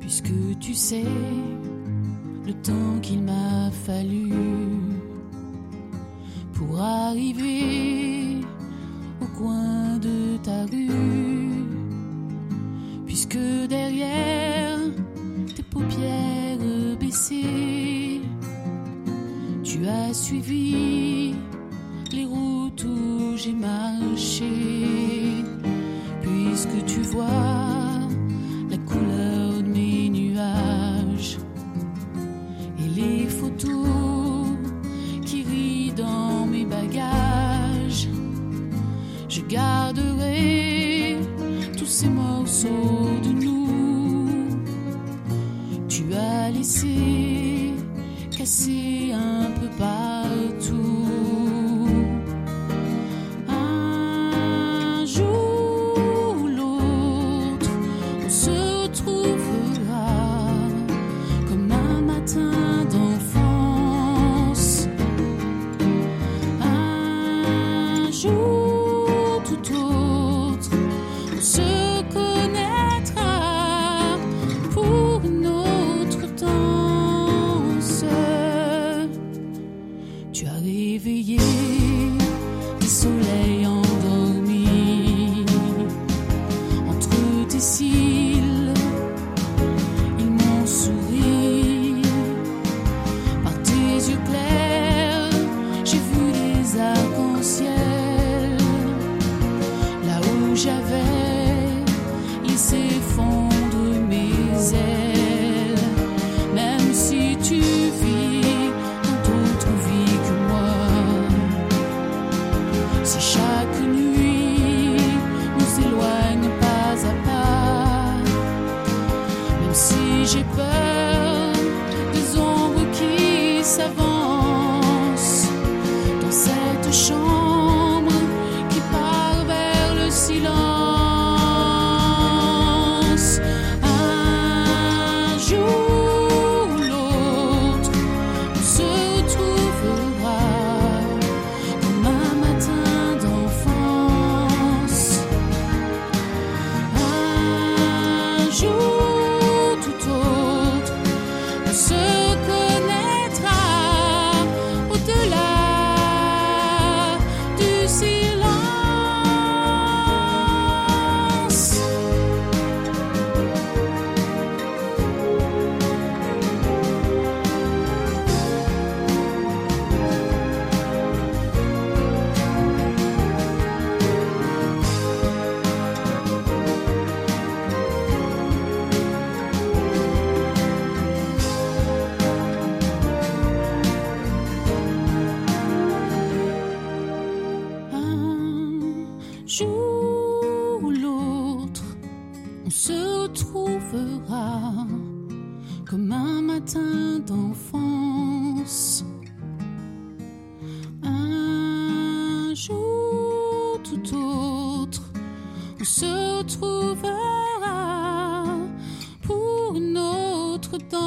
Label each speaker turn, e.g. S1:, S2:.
S1: Puisque tu sais le temps qu'il m'a fallu pour arriver au coin de ta rue, puisque derrière tu as suivi les routes où j'ai marché, puisque tu vois la couleur de mes nuages et les photos qui rient dans mes bagages. Je garderai tous ces morceaux de nous. Tu as laissé casser un Tu as réveillé les soleils endormis entre tes cils. Ils m'ont souri par tes yeux clairs. J'ai vu les arcs-en-ciel là où j'avais laissé fondre chaque nuit nous éloigne pas à pas, même si j'ai peur des ombres qui s'avancent jour ou l'autre, on se trouvera comme un matin d'enfance. Un jour tout autre, on se trouvera pour une autre danse.